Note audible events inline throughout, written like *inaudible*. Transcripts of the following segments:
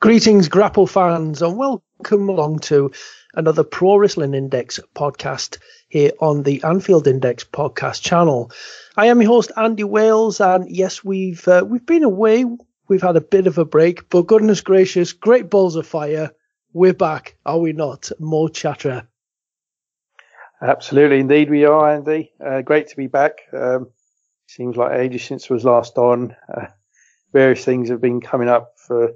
Greetings, Grapple fans, and welcome along to another Pro Wrestling Index podcast here on the Anfield Index podcast channel. I am your host Andy Wales, and yes, we've uh, we've been away. We've had a bit of a break, but goodness gracious, great balls of fire. We're back, are we not? More chatter. Absolutely, indeed, we are, Andy. Uh, great to be back. Um, seems like ages since was last on. Uh, various things have been coming up for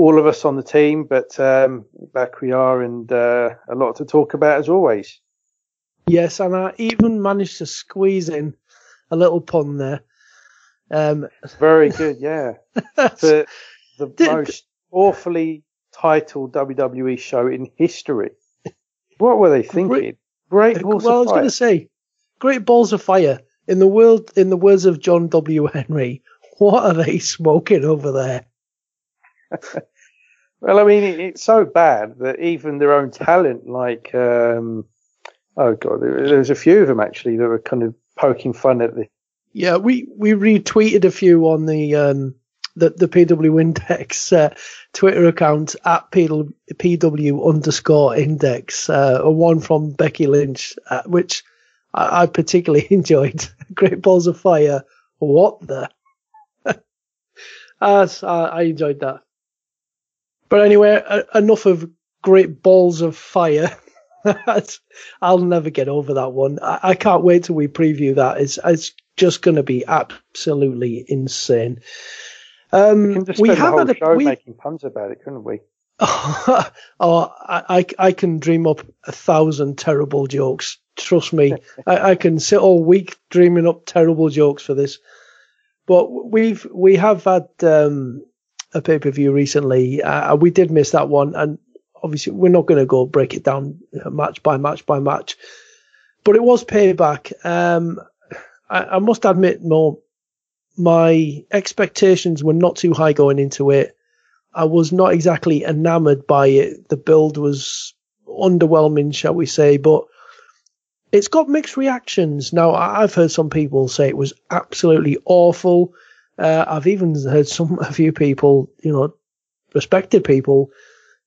all of us on the team, but um, back we are, and uh, a lot to talk about as always. Yes, and I even managed to squeeze in a little pun there. Um, Very good, yeah. *laughs* the the Did- most awfully titled WWE show in history. What were they thinking? Great balls well, I of was going fire. to say, great balls of fire. In the world, in the words of John W. Henry, what are they *laughs* smoking over there? *laughs* Well, I mean, it, it's so bad that even their own talent, like, um, oh god, there, there was a few of them actually that were kind of poking fun at the. Yeah, we, we retweeted a few on the um the the PW Index uh, Twitter account at PW, underscore Index, uh, a one from Becky Lynch, uh, which I, I particularly *laughs* enjoyed. Great balls of fire. What the? *laughs* As I, I enjoyed that. But anyway, uh, enough of great balls of fire. *laughs* I'll never get over that one. I, I can't wait till we preview that. It's it's just going to be absolutely insane. We Um, can just we the have had a, show we, making puns about it, couldn't we? *laughs* oh, I, I I can dream up a thousand terrible jokes. Trust me, I, I can sit all week dreaming up terrible jokes for this. But we've we have had um, a pay per view recently. Uh, we did miss that one, and obviously we're not going to go break it down match by match by match. But it was payback. Um, I, I must admit, more my expectations were not too high going into it. I was not exactly enamored by it. The build was underwhelming, shall we say, but it's got mixed reactions. Now, I've heard some people say it was absolutely awful. Uh, I've even heard some, *laughs* a few people, you know, respected people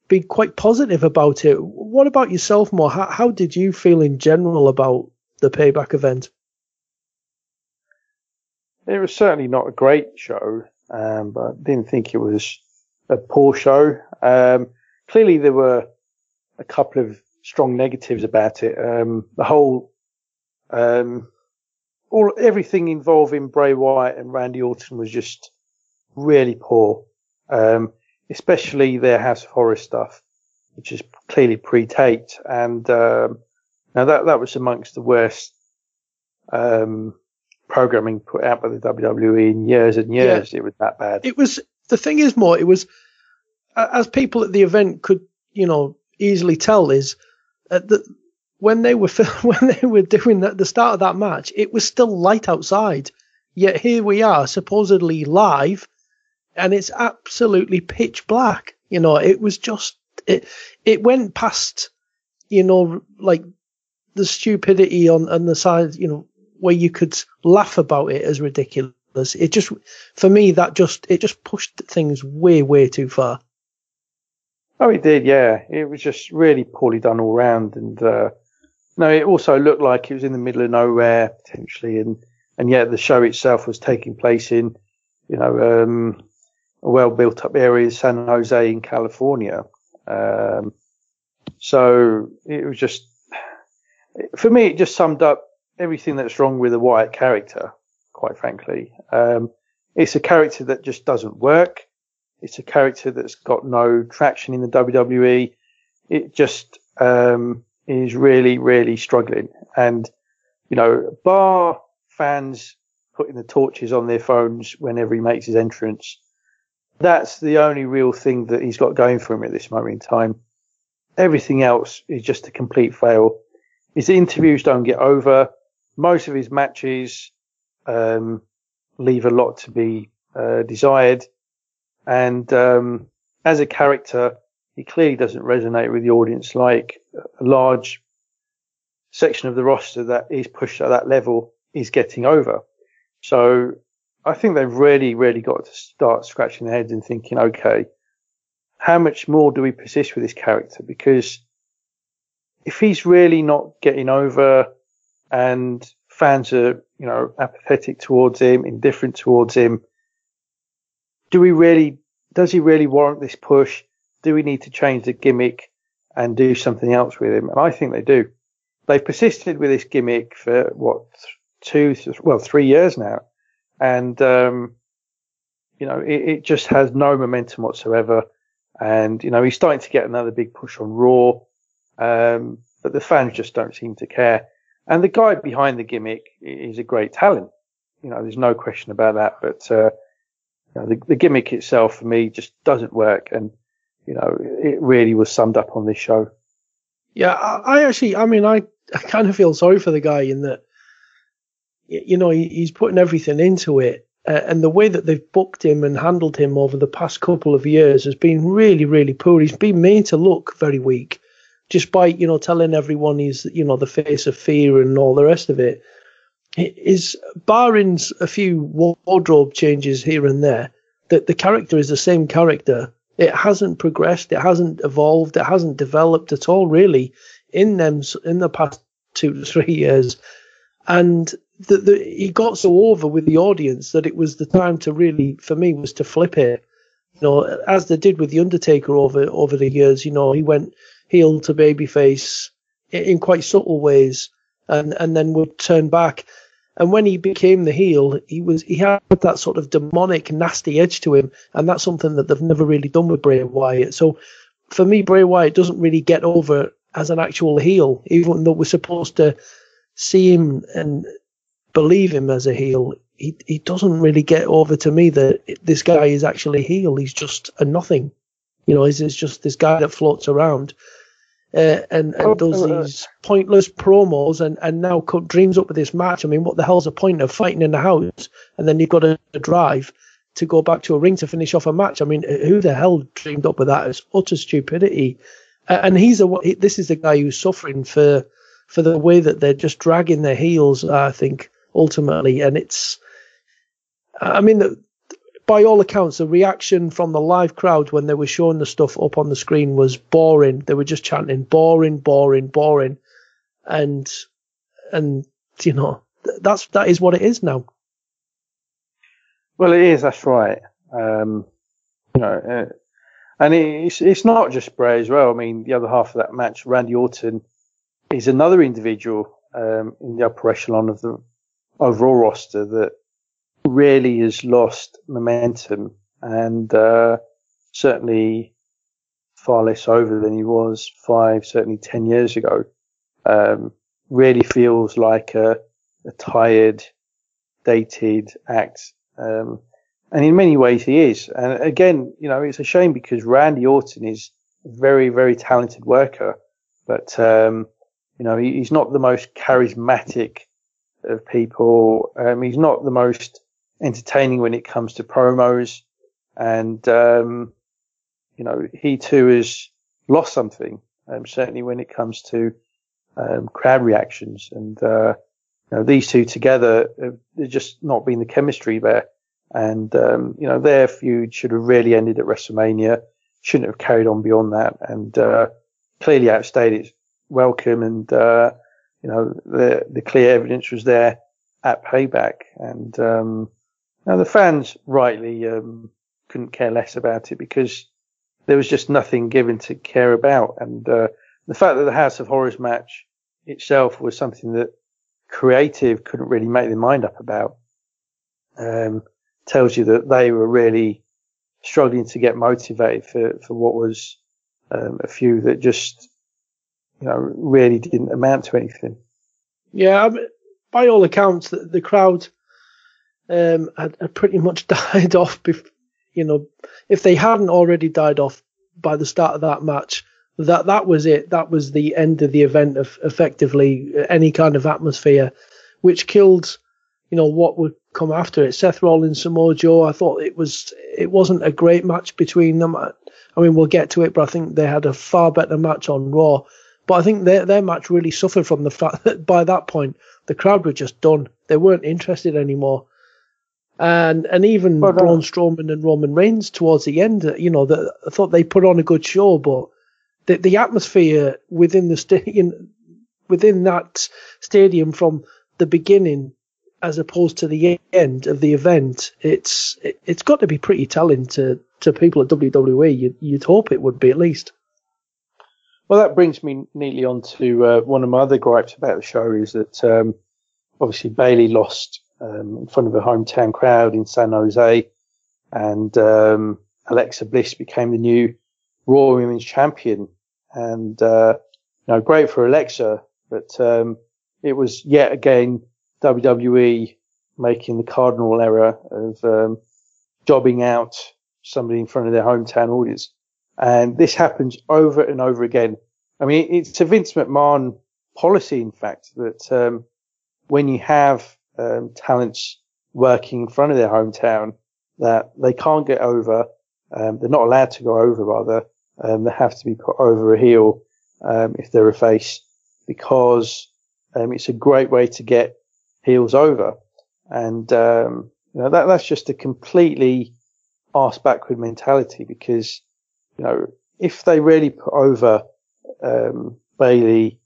be quite positive about it. What about yourself, Mo? How, how did you feel in general about the payback event? It was certainly not a great show, um, but I didn't think it was a poor show. Um, clearly, there were a couple of strong negatives about it. Um, the whole, um, all everything involving Bray Wyatt and Randy Orton was just really poor, um, especially their House of Horror stuff, which is clearly pre-taped, and um, now that that was amongst the worst. Um, programming put out by the WWE in years and years. It was that bad. it was the thing is more it was as people at the event could you know easily tell is at the when they were *laughs* when they were doing that the start of that match it was still light outside yet here we are supposedly live and it's absolutely pitch black you know it was just it it went past you know like the stupidity on on the side you know where you could laugh about it as ridiculous ridiculous. It just, for me, that just it just pushed things way, way too far. Oh, it did, yeah. It was just really poorly done all round, and uh, no, it also looked like it was in the middle of nowhere potentially, and and yet the show itself was taking place in, you know, um, a well built up area, in San Jose in California. Um, so it was just, for me, it just summed up everything that's wrong with the Wyatt character, quite frankly. Um, it's a character that just doesn't work. It's a character that's got no traction in the WWE. It just um, is really, really struggling. And, you know, bar fans putting the torches on their phones whenever he makes his entrance, that's the only real thing that he's got going for him at this moment in time. Everything else is just a complete fail. His interviews don't get over. Most of his matches um, leave a lot to be uh, desired. And um, as a character, he clearly doesn't resonate with the audience like a large section of the roster that is pushed at that level is getting over. So I think they've really, really got to start scratching their heads and thinking, okay, how much more do we persist with this character? Because if he's really not getting over and fans are, you know, apathetic towards him, indifferent towards him, do we really, does he really warrant this push? Do we need to change the gimmick and do something else with him? And I think they do. They've persisted with this gimmick for what, two, well, three years now. And, um, you know, it, it, just has no momentum whatsoever. And, you know, he's starting to get another big push on Raw. Um, but the fans just don't seem to care. And the guy behind the gimmick is a great talent. You know, there's no question about that. But, uh, you know, the, the, gimmick itself for me just doesn't work. And, you know, it really was summed up on this show. Yeah, I, I actually, I mean, I, I kind of feel sorry for the guy in that, you know, he, he's putting everything into it. Uh, and the way that they've booked him and handled him over the past couple of years has been really, really poor. He's been made to look very weak, despite you know telling everyone he's you know the face of fear and all the rest of it. Is barring a few wardrobe changes here and there, that the character is the same character. It hasn't progressed. It hasn't evolved. It hasn't developed at all, really, in them in the past two to three years. And the, the, he got so over with the audience that it was the time to really, for me, was to flip it. You know, as they did with the Undertaker over over the years. You know, he went heel to babyface in, in quite subtle ways, and and then would turn back. And when he became the heel, he was he had that sort of demonic, nasty edge to him, and that's something that they've never really done with Bray Wyatt. So, for me, Bray Wyatt doesn't really get over as an actual heel, even though we're supposed to see him and believe him as a heel, he he doesn't really get over to me that this guy is actually a heel. He's just a nothing. You know, he's, he's just this guy that floats around. Uh, and, and oh, does uh, these pointless promos and, and now cut dreams up with this match. I mean, what the hell's the point of fighting in the house and then you've got to drive to go back to a ring to finish off a match? I mean, who the hell dreamed up with that? It's utter stupidity. Uh, and he's a this is the guy who's suffering for for the way that they're just dragging their heels. I think ultimately. And it's, I mean, by all accounts, the reaction from the live crowd when they were showing the stuff up on the screen was boring. They were just chanting boring, boring, boring, and and you know that's that is what it is now. Well, it is. That's right. Um, you know, uh, and it's it's not just Bray as well. I mean, the other half of that match, Randy Orton, is another individual um, in the upper echelon of the overall roster that really has lost momentum and uh, certainly far less over than he was five, certainly ten years ago. Um, really feels like a, a tired, dated act. Um, and in many ways he is. And again, you know, it's a shame because Randy Orton is a very, very talented worker, but, um, you know, he, he's not the most charismatic of people. Um, he's not the most entertaining when it comes to promos, and um, you know he too has lost something. Um, certainly when it comes to um, crowd reactions, and uh, you know, these two together, there's just not been the chemistry there. And, um, you know, their feud should have really ended at WrestleMania, shouldn't have carried on beyond that, and, uh, clearly outstayed its welcome. And, uh, you know, the, the clear evidence was there at payback. And, um, now the fans rightly, um, couldn't care less about it because there was just nothing given to care about. And, uh, the fact that the House of Horrors match itself was something that creative couldn't really make their mind up about, um, tells you that they were really struggling to get motivated for, for what was, um, a few that just, you know, really didn't amount to anything. Yeah, I mean, by all accounts, the, the crowd um, had, had, pretty much *laughs* died off. Bef- you know, if they hadn't already died off by the start of that match, that that was it. That was the end of the event of effectively any kind of atmosphere, which killed, you know, what would come after it. Seth Rollins, Samoa Joe. I thought it was it wasn't a great match between them. I, I mean, we'll get to it, but I think they had a far better match on Raw. But I think their their match really suffered from the fact *laughs* that by that point the crowd were just done. They weren't interested anymore. And and even well, Braun Strowman and Roman Reigns towards the end, you know, the, I thought they put on a good show, but the the atmosphere within the stadium, within that stadium from the beginning, as opposed to the end of the event, it's it, has got to be pretty telling to to people at WWE. You'd, you'd hope it would be at least. Well, that brings me neatly on to uh, one of my other gripes about the show is that um, obviously Bayley lost um, in front of a hometown crowd in San Jose, and um, Alexa Bliss became the new Raw Women's Champion. And uh, you know, great for Alexa, but um, it was yet again WWE making the cardinal error of um, jobbing out somebody in front of their hometown audience. And this happens over and over again. I mean, it's a Vince McMahon policy, in fact, that um, when you have um, talents working in front of their hometown, that they can't get over. Um, they're not allowed to go over, rather. Um, they have to be put over a heel um, if they're a face, because um, it's a great way to get heels over. And um, you know that that's just a completely arse backward mentality because you know, if they really put over um, Bayley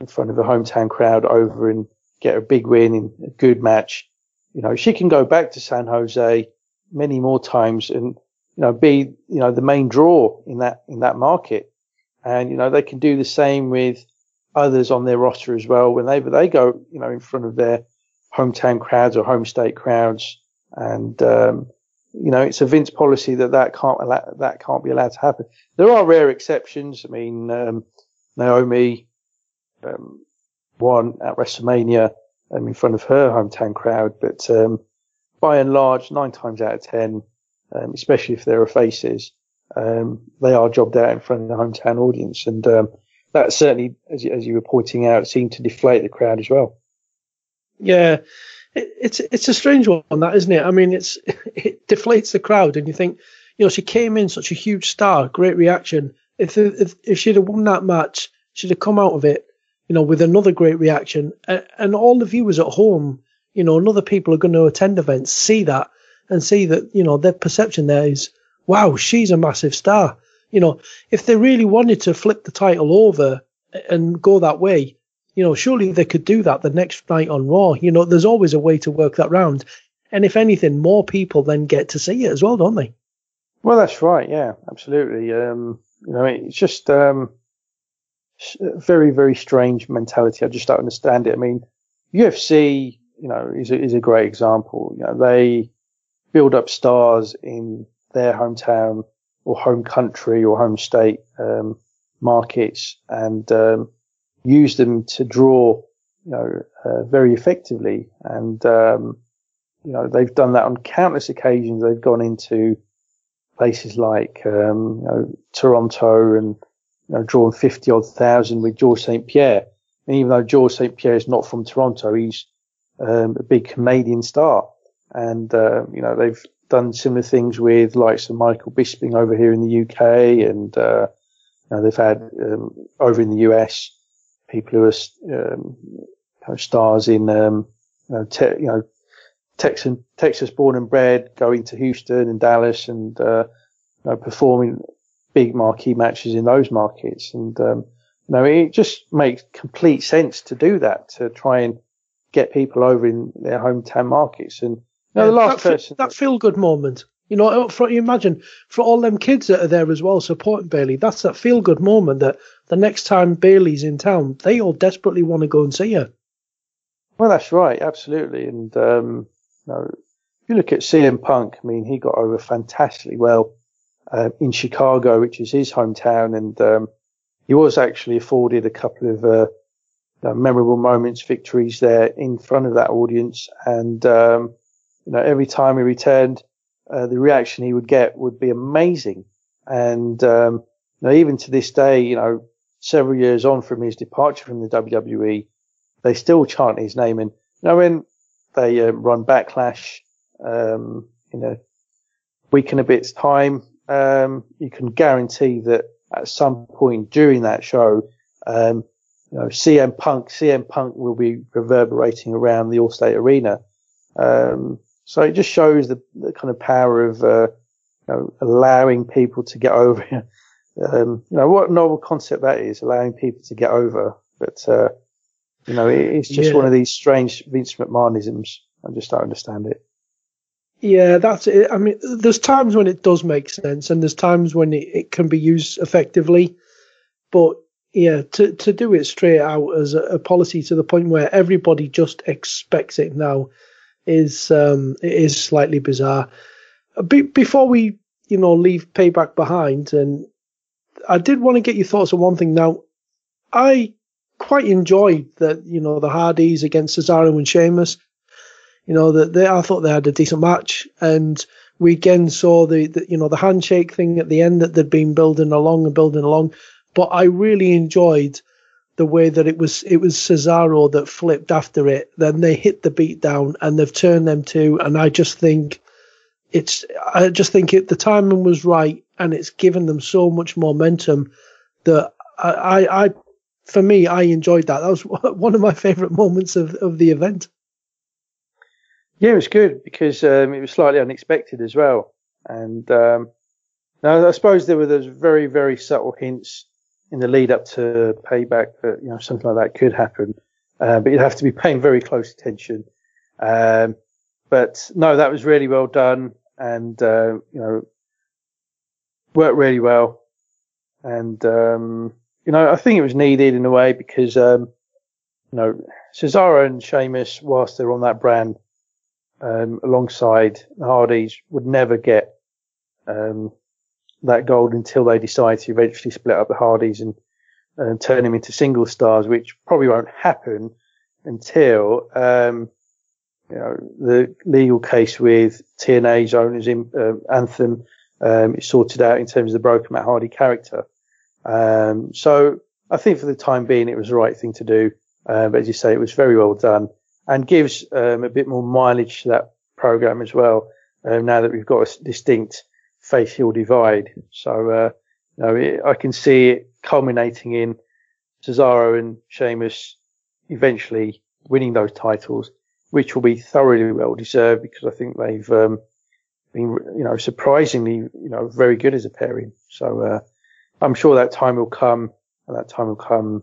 in front of a hometown crowd over and get a big win in a good match, you know, she can go back to San Jose many more times and, you know, be, you know, the main draw in that, in that market. And, you know, they can do the same with others on their roster as well whenever they go, you know, in front of their hometown crowds or home state crowds. And, um, you know, it's a Vince policy that that can't allow, that can't be allowed to happen. There are rare exceptions. I mean, um, Naomi um, won at WrestleMania um, in front of her hometown crowd, but um, by and large, nine times out of ten, um, especially if there are faces, um, they are jobbed out in front of the hometown audience, and that certainly, as you, as you were pointing out, seemed to deflate the crowd as well. Yeah, it's it's a strange one, that isn't it? I mean, it's *laughs* it deflates the crowd, and you think, you know, she came in such a huge star, great reaction. If if, if she'd have won that match, she'd have come out of it, you know, with another great reaction, and, all the viewers at home, you know, and other people are going to attend events, see that and see that, you know, their perception there is, wow, she's a massive star. You know, if they really wanted to flip the title over and go that way, you know, surely they could do that the next night on Raw. You know, there's always a way to work that round. And if anything, more people then get to see it as well, don't they? Well, that's right. Yeah, absolutely. Um, you know, it's just um, very, very strange mentality. I just don't understand it. I mean, UFC, you know, is a, is a great example. You know, they build up stars in their hometown or home country or home state um, markets, and um, use them to draw, you know, uh, very effectively. And, um, you know, they've done that on countless occasions. They've gone into places like, um, you know, Toronto and, you know, drawn 50 odd thousand with Georges St. Pierre. And even though Georges St. Pierre is not from Toronto, he's, um, a big Canadian star. And, uh, you know, they've done similar things with likes of Michael Bisping over here in the UK and, uh, you know, they've had, um, over in the US, people who are um, kind of stars in, um, you know, te- you know, Texan, Texas born and bred, going to Houston and Dallas and, uh, you know, performing big marquee matches in those markets. And, um, you know, it just makes complete sense to do that, to try and get people over in their hometown markets. And, you know, Yeah, the last that, person. that feel good moment. You know, for, you imagine for all them kids that are there as well supporting Bayley, that's that feel good moment that the next time Bayley's in town, they all desperately want to go and see her. Well, that's right, absolutely. And um, you know, if you look at CM Punk, I mean, he got over fantastically well uh, in Chicago, which is his hometown, and um, he was actually afforded a couple of uh, memorable moments, victories there in front of that audience. And um, you know, every time he returned, uh, the reaction he would get would be amazing. And um, you know, even to this day, you know, several years on from his departure from the WWE they still chant his name. And you know, when they uh, run Backlash um, in a week and a bit's time, um, you can guarantee that at some point during that show, um, you know, CM Punk, CM Punk will be reverberating around the Allstate Arena. Um, so it just shows the, the kind of power of uh, you know, allowing people to get *laughs* over. um, you know what a novel concept that is, allowing people to get over. But uh, you know, it, it's just Yeah. one of these strange Vince McMahonisms. I just don't understand it. Yeah, that's it. I mean, there's times when it does make sense, and there's times when it, it can be used effectively. But yeah, to to do it straight out as a, a policy to the point where everybody just expects it now is um it is slightly bizarre. Be, before we you know leave payback behind, and I did want to get your thoughts on one thing. Now, I quite enjoyed that you know the Hardys against Cesaro and Sheamus. You know that they, I thought they had a decent match, and we again saw the, the you know the handshake thing at the end that they'd been building along and building along. But I really enjoyed the way that it was it was Cesaro that flipped after it. Then they hit the beat down and they've turned them two, and I just think it's I just think it the timing was right, and it's given them so much momentum that I I, I for me I enjoyed that. That was *laughs* one of my favorite moments of of the event. Yeah, it was good because um, it was slightly unexpected as well. And um, now I suppose there were those very, very subtle hints in the lead up to payback that you know something like that could happen, uh, but you'd have to be paying very close attention. Um, but no, that was really well done, and uh, you know worked really well. And um, you know, I think it was needed in a way because um, you know Cesaro and Sheamus, whilst they're on that brand um, alongside Hardys would never get um, that gold until they decide to eventually split up the Hardys and, and turn them into single stars, which probably won't happen until um, you know the legal case with TNA's owners in uh, Anthem um, is sorted out in terms of the broken Matt Hardy character. Um, so I think for the time being it was the right thing to do. Uh, but as you say, it was very well done and gives um, a bit more mileage to that program as well. Um, now that we've got a distinct face heel divide, so uh, you know, it, I can see it culminating in Cesaro and Sheamus eventually winning those titles, which will be thoroughly well deserved because I think they've um, been, you know, surprisingly, you know, very good as a pairing. So uh, I'm sure that time will come, and that time will come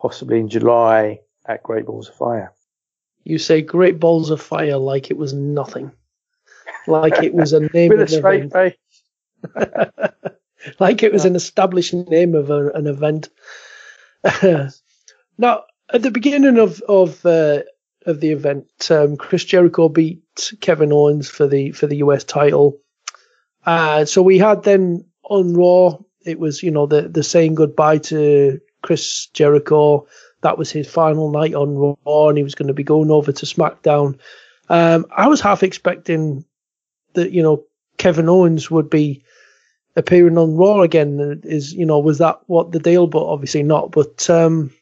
possibly in July at Great Balls of Fire. You say Great Balls of Fire like it was nothing. Like it was a *laughs* name With of an straight event. face. *laughs* like it was an established name of a, an event. *laughs* now, at the beginning of of uh, of the event, um, Chris Jericho beat Kevin Owens for the for the US title. Uh, so we had then on Raw, it was you know the the saying goodbye to Chris Jericho. That was his final night on Raw, and he was going to be going over to SmackDown. Um, I was half expecting that you know Kevin Owens would be appearing on Raw again. Is you know was that what the deal? But obviously not. But um,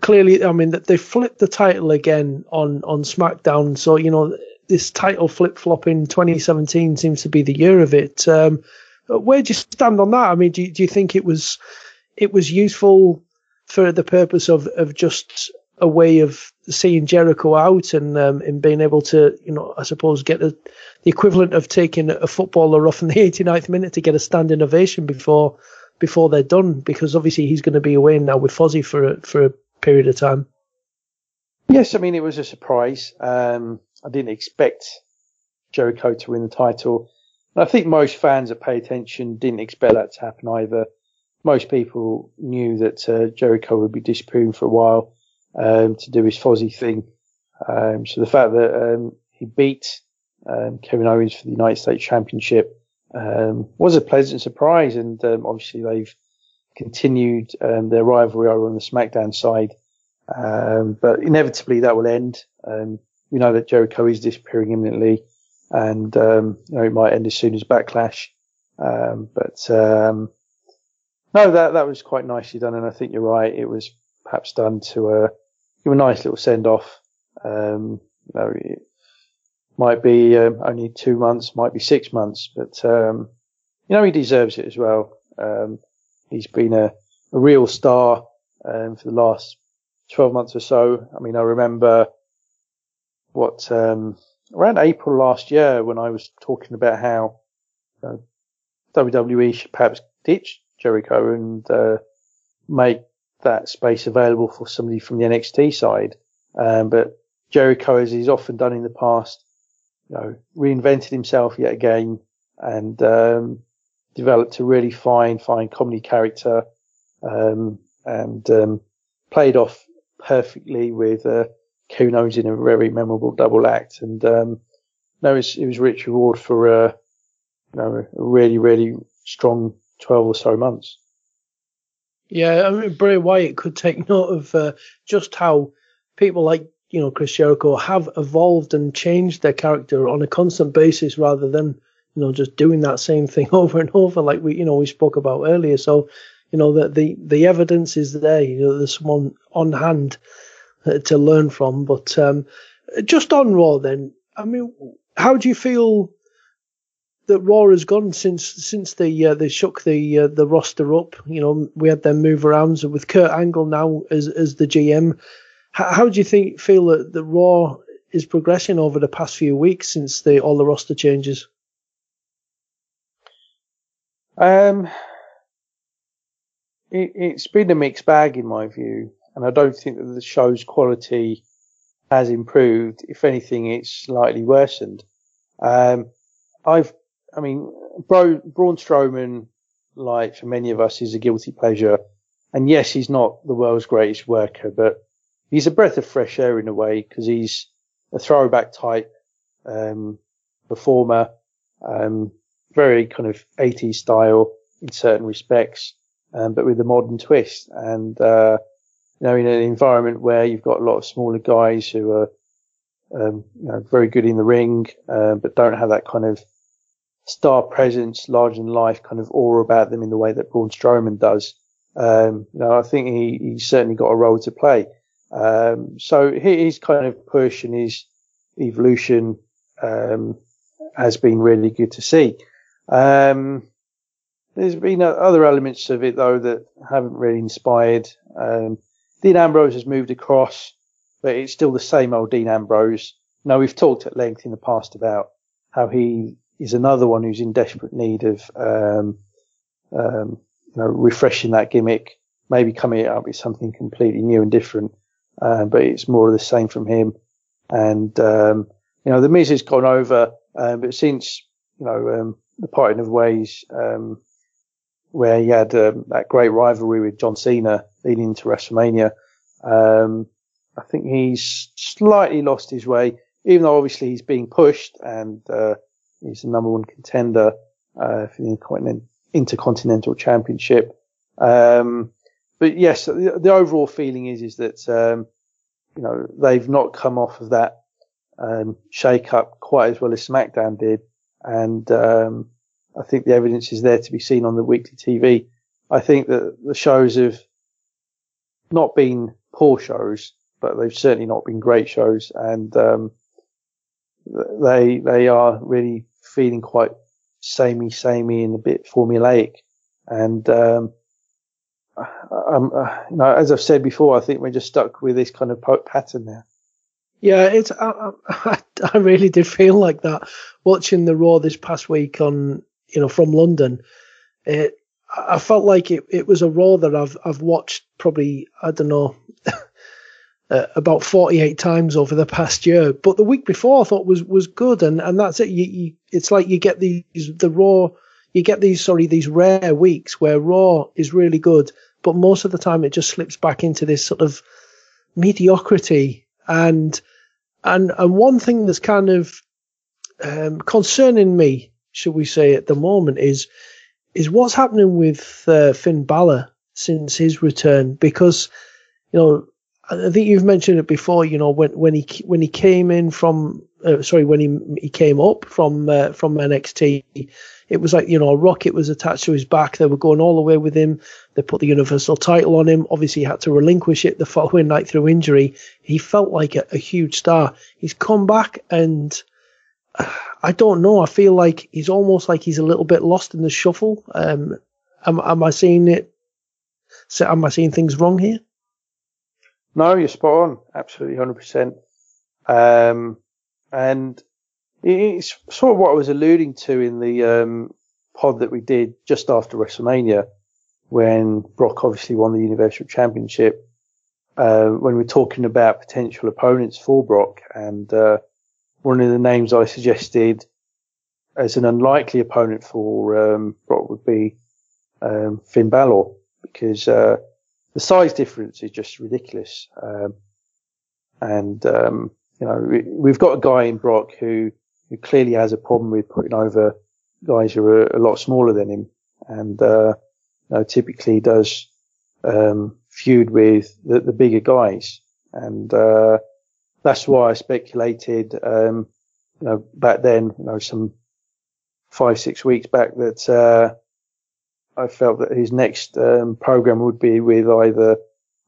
clearly, I mean that they flipped the title again on on SmackDown. So you know this title flip flop in 2017 seems to be the year of it. Um, where do you stand on that? I mean, do do you think it was it was useful for the purpose of of just a way of seeing Jericho out and um, and being able to, you know, I suppose get a, the equivalent of taking a footballer off in the *laughs* 89th minute to get a standing ovation before before they're done, because obviously he's going to be away now with Fozzy for a, for a period of time. Yes, I mean it was a surprise. Um, I didn't expect Jericho to win the title. I think most fans that pay attention didn't expect that to happen either. Most people knew that uh, Jericho would be disappearing for a while um, to do his Fozzy thing. Um, so the fact that um, he beat um, Kevin Owens for the United States Championship um, was a pleasant surprise, and obviously they've continued their rivalry over on the SmackDown side. but inevitably that will end. we know that Jericho is disappearing imminently and you know, it might end as soon as Backlash. But no, that that was quite nicely done, and I think you're right. It was perhaps done to uh, give a nice little send off. Um, you know, it might be um, only two months, might be six months, but um, you know he deserves it as well. he's been a, a real star for the last 12 months or so. I mean, I remember what um, around April last year when I was talking about how WWE should perhaps ditch Jericho and uh, make that space available for somebody from the NXT side. Um, but Jericho, as he's often done in the past, you know, reinvented himself yet again and um, developed a really fine, fine comedy character um, and um, played off perfectly with uh, Kuno's in a very memorable double act, and um, no, it was, it was rich reward for uh, you know, a really, really strong twelve or so months. Yeah, I mean, Bray Wyatt could take *laughs* note of uh, just how people like you know Chris Jericho have evolved and changed their character on a constant basis, rather than you know just doing that same thing *laughs* over and over, like we you know we spoke about earlier. So you know that the the evidence is there. You know, there's someone on hand uh, to learn from. But um, just on Raw, then, I mean, how do you feel that Raw has gone since since they uh, they shook the uh, the roster up? You know, we had them move around with Kurt Angle now as as the GM. How, how do you think feel that the Raw is progressing over the past few weeks since the all the roster changes? Um, it, has been a mixed bag in my view and I don't think that the show's quality has improved. If anything, it's slightly worsened. Um, I've, I mean, Bro, Braun Strowman, like for many of us, is a guilty pleasure. And yes, he's not the world's greatest worker, but he's a breath of fresh air in a way because he's a throwback type um, performer, um, very kind of 80s style in certain respects, um, but with a modern twist. And uh, you know, in an environment where you've got a lot of smaller guys who are, um, you know, very good in the ring, uh, but don't have that kind of star presence, larger than life kind of aura about them in the way that Braun Strowman does. Um, you know, I think he, he's certainly got a role to play. Um, so his kind of push and his evolution, um, has been really good to see. Um, there's been other elements of it though that haven't really inspired. Um, Dean Ambrose has moved across, but it's still the same old Dean Ambrose. Now we've talked at length in the past about how he is another one who's in desperate need of, um, um, you know, refreshing that gimmick, maybe coming up with something completely new and different. Um, but it's more of the same from him. And, um, you know, the Miz has gone over, um, but since, you know, um, the parting of ways, um, where he had um, that great rivalry with John Cena leading into WrestleMania. Um, I think he's slightly lost his way, even though obviously he's being pushed and uh, he's the number one contender uh, for the Intercontinental Championship. Um, but yes, the, the, overall feeling is is that um, you know they've not come off of that um, shake up quite as well as SmackDown did, and um, I think the evidence is there to be seen on the weekly TV. I think that the shows have not been poor shows, but they've certainly not been great shows, and um, they they are really feeling quite samey, samey, and a bit formulaic. And um, uh, you know, as I've said before, I think we're just stuck with this kind of pattern now. Yeah, it's. I, I, I, really did feel like that watching the Raw this past week on, you know, from London. It, I felt like it, it was a Raw that I've I've watched probably I don't know *laughs* uh, about 48 times over the past year. But the week before I thought was was good, and and that's it. You, you, it's like you get these the Raw, you get these sorry these rare weeks where Raw is really good, but most of the time it just slips back into this sort of mediocrity and and and one thing that's kind of um, concerning me, should we say, at the moment is is what's happening with uh, Finn Balor since his return. Because you know, I think you've mentioned it before. You know, when when he when he came in from uh, sorry when he he came up from uh, from NXT, it was like you know a rocket was attached to his back. They were going all the way with him. They put the Universal title on him. Obviously, he had to relinquish it the following night through injury. He felt like a, a huge star. He's come back and *sighs* I don't know. I feel like he's almost like he's a little bit lost in the shuffle. Um, am, am I seeing it? Am I seeing things wrong here? No, you're spot on. Absolutely, hundred um, percent. And it's sort of what I was alluding to in the um, pod that we did just after WrestleMania, when Brock obviously won the Universal Championship. Uh, when we're talking about potential opponents for Brock, and uh, one of the names I suggested as an unlikely opponent for um, Brock would be um, Finn Balor, because uh, the size difference is just ridiculous. Um, and um, you know, we, have got a guy in Brock who who clearly has a problem with putting over guys who are a lot smaller than him, and uh, you know, typically does um, feud with the, the, bigger guys, and uh, that's why I speculated, um, you know, back then, you know, some five six weeks back that uh, I felt that his next um, program would be with either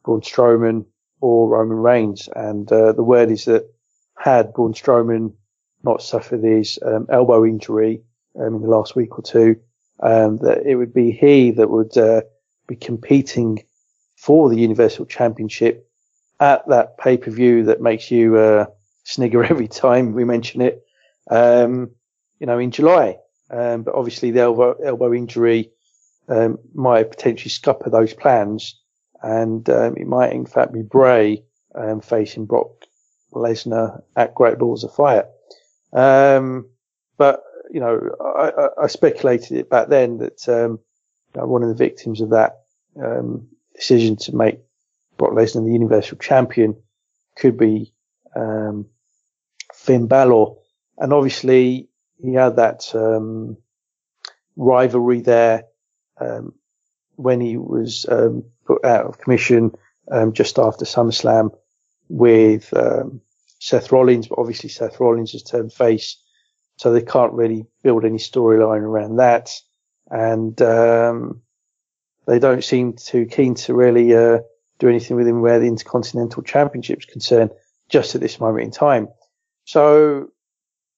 Braun Strowman or Roman Reigns, and uh, the word is that had Braun Strowman not suffered his um, elbow injury um, in the last week or two, um, that it would be he that would uh, be competing for the Universal Championship at that pay per view that makes you uh, snigger *laughs* every time we mention it. Um, you know, in July, um, but obviously the elbow, elbow injury um, might potentially scupper those plans, and it might in fact be Bray facing Brock Lesnar at Great Balls of Fire. Um, but you know, I, I, speculated it back then that um, one of the victims of that um, decision to make Brock Lesnar the Universal Champion could be um, Finn Balor, and obviously he had that um, rivalry there um, when he was put out of commission just after SummerSlam with um, Seth Rollins, but obviously Seth Rollins has turned face, so they can't really build any storyline around that, and um, they don't seem too keen to really uh, do anything with him where the Intercontinental Championship is concerned, just at this moment in time. So,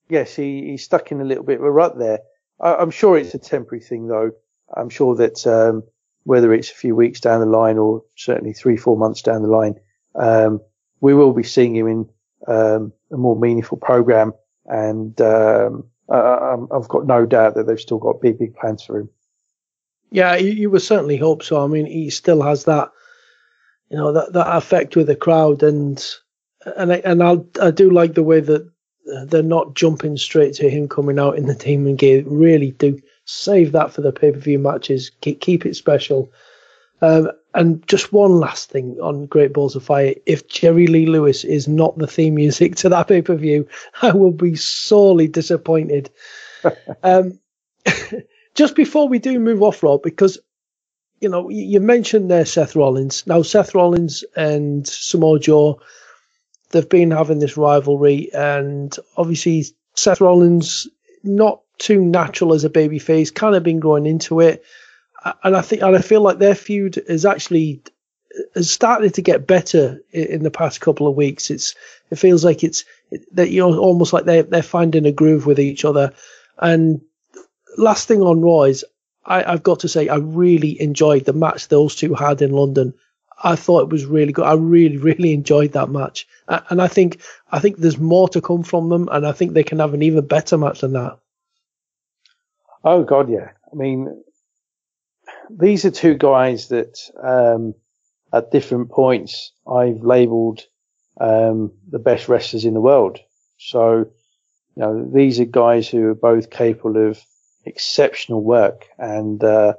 yes, he, he's stuck in a little bit of a rut there. I, am sure it's a temporary thing, though. I'm sure that um, whether it's a few weeks down the line or certainly three, four months down the line, um, we will be seeing him in um, a more meaningful program. And um, I, have got no doubt that they've still got big, big plans for him. Yeah, you, you would certainly hope so. I mean, he still has that, you know, that, that effect with the crowd, and and I, and I I do like the way that they're not jumping straight to him coming out in the Demon gear. Really do save that for the pay per view matches. Keep, keep it special. Um, and just one last thing on Great Balls of Fire. If Jerry Lee Lewis is not the theme music to that pay per view, *laughs* I will be sorely disappointed. *laughs* um, *laughs* just before we do move off, Rob, because you know you mentioned there Seth Rollins. Now Seth Rollins and Samoa Joe, they've been having this rivalry, and obviously Seth Rollins not too natural as a baby face, kind of been growing into it and I think and I feel like their feud is actually has started to get better in the past couple of weeks. It's it feels like it's that you know almost like they they're finding a groove with each other. And last thing on Raw is I, have got to say, I really enjoyed the match those two had in London. I thought it was really good. I really, really enjoyed that match, and I think I think there's more to come from them, and I think they can have an even better match than that. Oh God, yeah. I mean, these are two guys that um, at different points I've labelled um, the best wrestlers in the world. So, you know, these are guys who are both capable of exceptional work. And, uh,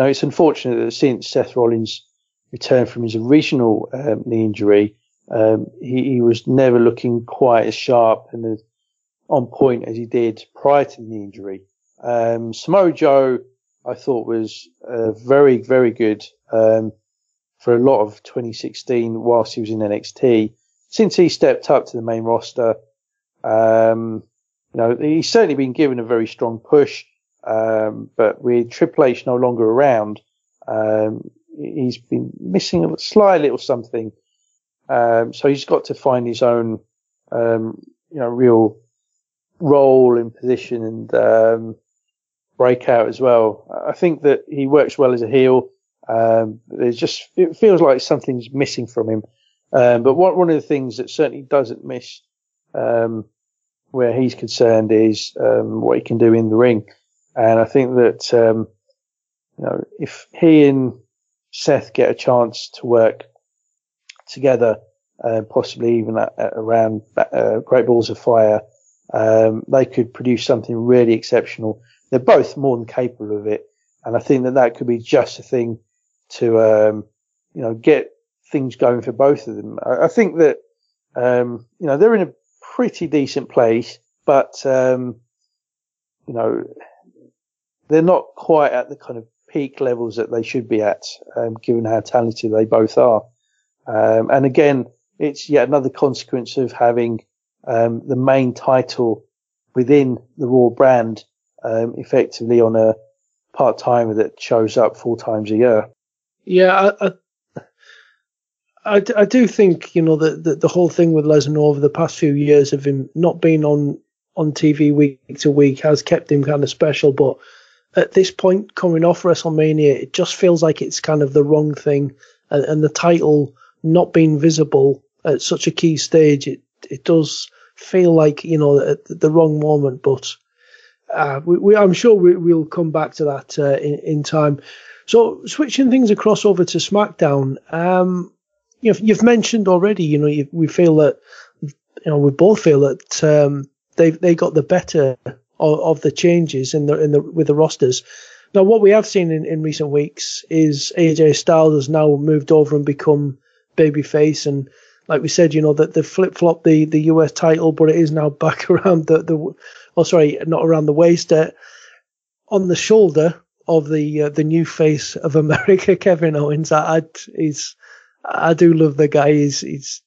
know, it's unfortunate that since Seth Rollins returned from his original um, knee injury, um, he, he, was never looking quite as sharp and as on point as he did prior to the knee injury. Um, Samoa Joe, I thought was uh, very, very good um, for a lot of 2016 whilst he was in NXT. Since he stepped up to the main roster, um, you know, he's certainly been given a very strong push. Um, but with Triple H no longer around, um, he's been missing a slight little something. Um, so he's got to find his own, um, you know, real role and position and, um, breakout as well. I think that he works well as a heel. Um, there's just, it feels like something's missing from him. Um, but one, one of the things that certainly doesn't miss, um, where he's concerned is, um, what he can do in the ring. And I think that, um, you know, if he and Seth get a chance to work together, uh, possibly even at, at around uh, Great Balls of Fire, um, they could produce something really exceptional. They're both more than capable of it, and I think that that could be just a thing to, um, you know, get things going for both of them. I, I think that, um, you know, they're in a pretty decent place, but, um, you know, they're not quite at the kind of peak levels that they should be at, um, given how talented they both are. Um, and again, it's yet another consequence of having um, the main title within the Raw brand um, effectively on a part timer that shows up four times a year. Yeah, I, I, I, do think you know that the, the, whole thing with Lesnar over the past few years of him not being on on TV week to week has kept him kind of special, but at this point coming off WrestleMania, it just feels like it's kind of the wrong thing, and, and the title not being visible at such a key stage, it it does feel like you know at the wrong moment, but. Uh, we, we, I'm sure we, will come back to that uh, in, in time. So switching things across over to SmackDown, um, you've, you've mentioned already, you know, you, we feel that, you know, we both feel that um, they they got the better of, of, the changes in the in the with the rosters. Now, what we have seen in, in recent weeks is AJ Styles has now moved over and become babyface, and like we said, you know that they flip flop the the US title, but it is now *laughs* back around the the oh sorry, not around the waist, uh, on the shoulder of the uh, the new face of *laughs* America, Kevin Owens. I, I I do love the guy. He's he's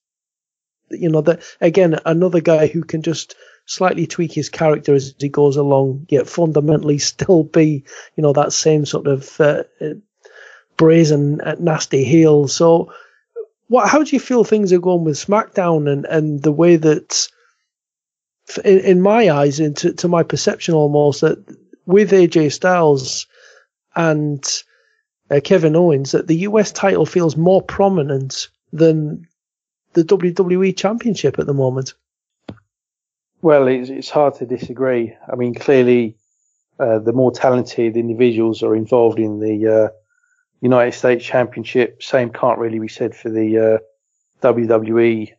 you know that again another guy who can just slightly tweak his character as he goes along, yet fundamentally still be you know that same sort of uh, uh brazen uh, nasty heel. So. What, how do you feel things are going with SmackDown and, and the way that in, in my eyes, into to my perception almost that with AJ Styles and uh, Kevin Owens, that the US title feels more prominent than the WWE Championship at the moment. Well, it's, it's hard to disagree. I mean, clearly, uh, the more talented individuals are involved in the uh, United States Championship. Same can't really be said for the uh, WWE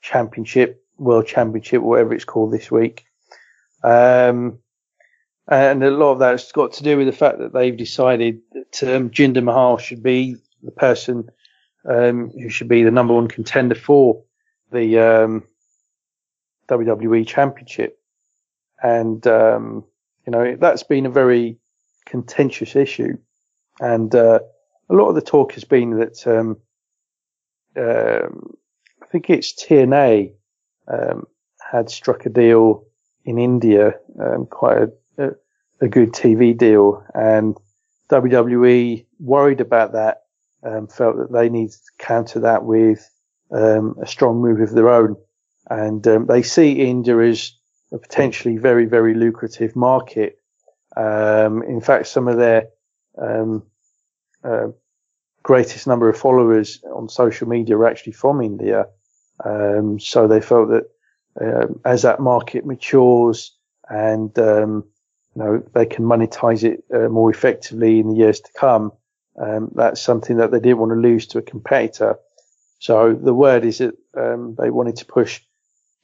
Championship. World Championship, whatever it's called this week. Um, and a lot of that's got to do with the fact that they've decided that um, Jinder Mahal should be the person um, who should be the number one contender for the um, WWE Championship. And, um, you know, that's been a very contentious issue. And uh, a lot of the talk has been that um, um, I think it's TNA um, had struck a deal in India, um, quite a, a, good TV deal, and WWE worried about that, um, felt that they needed to counter that with um, a strong move of their own, and um, they see India as a potentially very, very lucrative market. Um, in fact, some of their um, uh, greatest number of followers on social media are actually from India. Um, so they felt that um, as that market matures and um, you know they can monetize it uh, more effectively in the years to come, um, that's something that they didn't want to lose to a competitor. So the word is that um, they wanted to push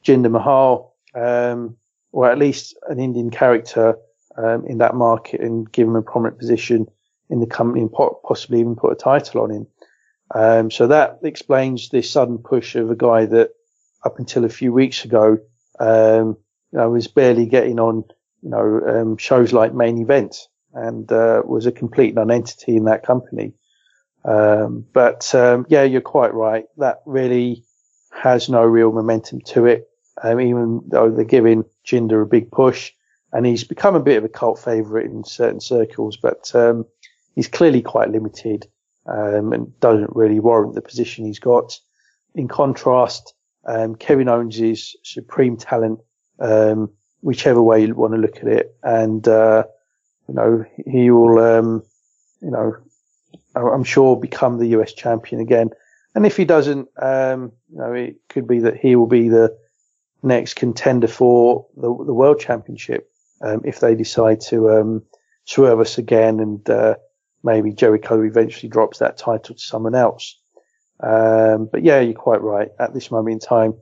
Jinder Mahal, um, or at least an Indian character um, in that market, and give him a prominent position in the company, and possibly even put a title on him. Um, so that explains this sudden push of a guy that up until a few weeks ago, um, you know, was barely getting on, you know, um, shows like main event and, uh, was a complete non-entity in that company. Um, but, um, yeah, you're quite right. That really has no real momentum to it. Um, even though they're giving Jinder a big push and he's become a bit of a cult favorite in certain circles, but, um, he's clearly quite limited, um, and doesn't really warrant the position he's got. In contrast, um, Kevin Owens is supreme talent, um, whichever way you want to look at it. And, uh, you know, he will, um, you know, I'm sure become the US champion again. And if he doesn't, um, you know, it could be that he will be the next contender for the, the world championship, um, if they decide to, um, swerve us again and, uh, maybe Jericho eventually drops that title to someone else. Um, but yeah, you're quite right. At this moment in time,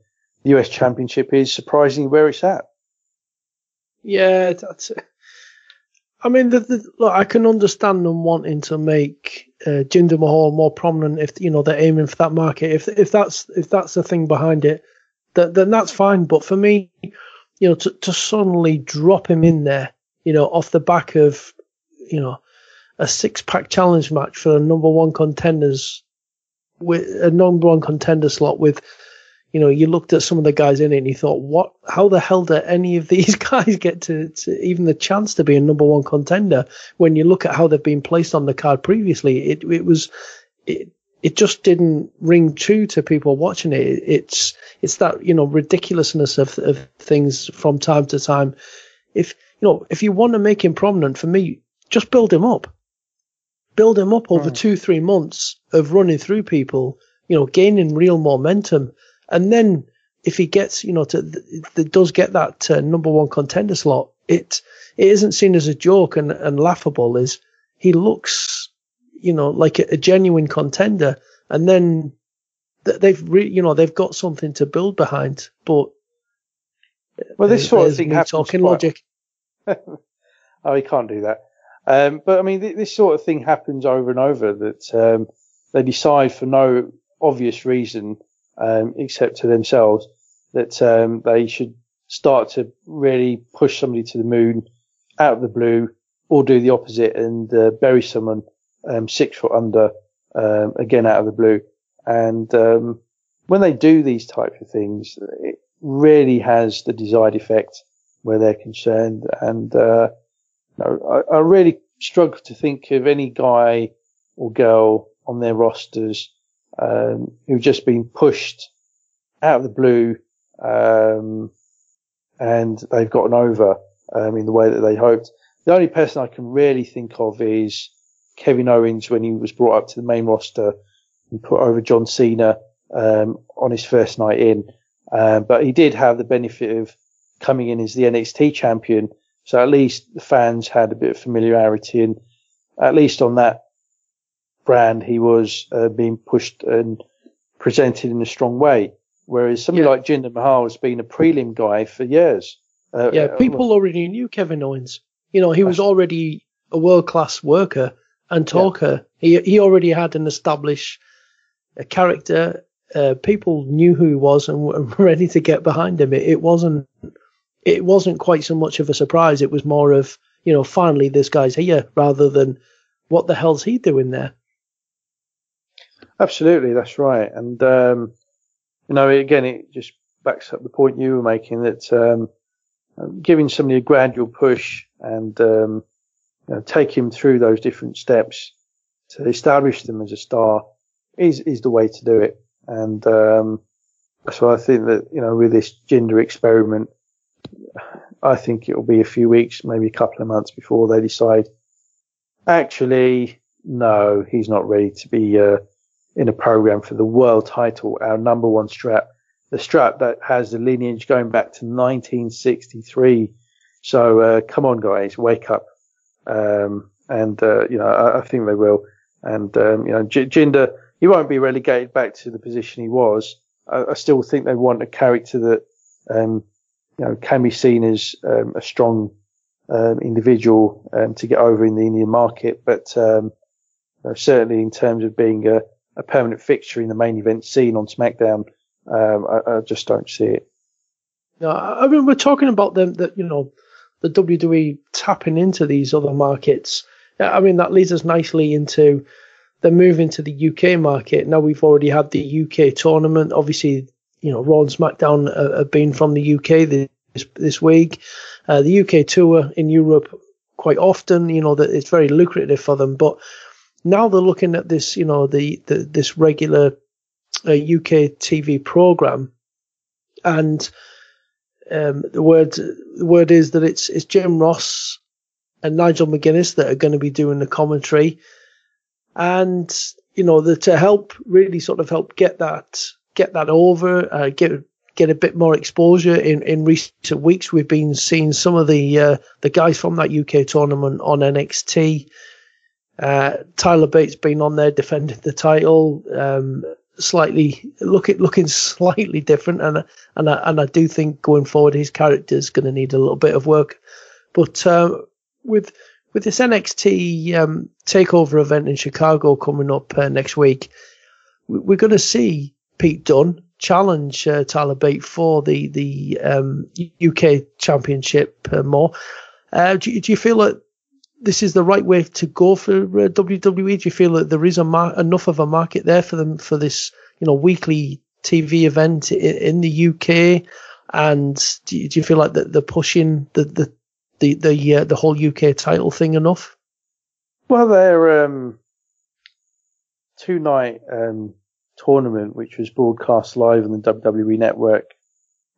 the US Championship is surprisingly where it's at. Yeah, that's it. I mean, the, the, look, I can understand them wanting to make uh, Jinder Mahal more prominent if you know they're aiming for that market. If if that's if that's the thing behind it, that, then that's fine. But for me, you know, to, to suddenly drop him in there, you know, off the back of you know a six pack challenge match for a number one contenders with a number one contender slot with you know, you looked at some of the guys in it and you thought, what, how the hell do any of *laughs* these guys get to, to, even the chance to be a number one contender? When you look at how they've been placed on the card previously, it, it was, it, it just didn't ring true to people watching it. It's, it's that, you know, ridiculousness of, of things from time to time. If, you know, if you want to make him prominent for me, just build him up build him up over mm. two, three months of running through people, you know, gaining real momentum. And then if he gets, you know, to, the, does get that uh, number one contender slot, it, it isn't seen as a joke and, and laughable is he looks, you know, like a, a genuine contender. And then they've, re, you know, they've got something to build behind, but well, this sort of thing happens. Talking quite... logic. *laughs* oh, he can't do that. Um, but I mean, th- this sort of thing happens over and over that um, they decide for no obvious reason um, except to themselves that um, they should start to really push somebody to the moon out of the blue or do the opposite and uh, bury someone um, six foot under um, again out of the blue. And when they do these types of things, it really has the desired effect where they're concerned. And uh, know, I, I really struggle to think of any guy or girl on their rosters um, who've just been pushed out of the blue um, and they've gotten over um, in the way that they hoped. The only person I can really think of is Kevin Owens when he was brought up to the main roster and put over John Cena um, on his first night in. Uh, but he did have the benefit of coming in as the NXT champion so at least the fans had a bit of familiarity, and at least on that brand, he was uh, being pushed and presented in a strong way. Whereas somebody yeah. like Jinder Mahal has been a prelim guy for years. Uh, yeah, uh, people uh, already knew Kevin Owens. You know, he was already a world class worker and talker. Yeah. He he already had an established a character. Uh, people knew who he was and were *laughs* ready to get behind him. It, it wasn't it wasn't quite so much of a surprise. It was more of, you know, finally this guy's here rather than what the hell's he doing there? Absolutely, that's right. And, um, you know, again, it just backs up the point you were making that, um, giving somebody a gradual push and, um, you know, take him through those different steps to establish them as a star is, is the way to do it. And, um, so I think that, you know, with this Jinder experiment, I think it will be a few weeks, maybe a couple of months before they decide. Actually, no, he's not ready to be uh, in a program for the world title, our number one strap, the strap that has the lineage going back to 1963. So uh, come on, guys, wake up. Um, and uh, you know, I, I, think they will. And um, you know, J- Jinder, he won't be relegated back to the position he was. I, I still think they want a character that um, you know can be seen as um, a strong um, individual um, to get over in the Indian market, but um, you know, certainly in terms of being a, a, permanent fixture in the main event scene on SmackDown, I, I, just don't see it. No, I mean we're talking about them that you know the WWE tapping into these other markets. I mean that leads us nicely into the move into the UK market. Now we've already had the UK tournament. Obviously, you know Raw and SmackDown have been from the UK this this week. Uh, the UK tour in Europe quite often, you know, that it's very lucrative for them. But now they're looking at this, you know, the, the this regular uh, UK TV program, and um, the word the word is that it's it's Jim Ross and Nigel McGuinness that are going to be doing the commentary, and you know, the, to help really sort of help get that get that over, uh, get get a bit more exposure in, in recent weeks. We've been seeing some of the uh, the guys from that UK tournament on NXT. Uh, Tyler Bate's been on there defending the title, um, slightly looking looking *laughs* slightly different, and and I, and I do think going forward his character is going to need a little bit of work. But uh, with with this NXT um, takeover event in Chicago coming up uh, next week, we're going to see Pete Dunne challenge uh, Tyler Bate for the the um, UK Championship uh, more. Uh, do, do, you feel that this is the right way to go for uh, WWE? Do you feel that there is mar- enough of a market there for them for this you know weekly TV event in, in the UK? And do you, do you feel like that they're pushing the the the the, uh, the whole UK title thing enough? Well, they're um, two night um, tournament, which was broadcast live on the WWE network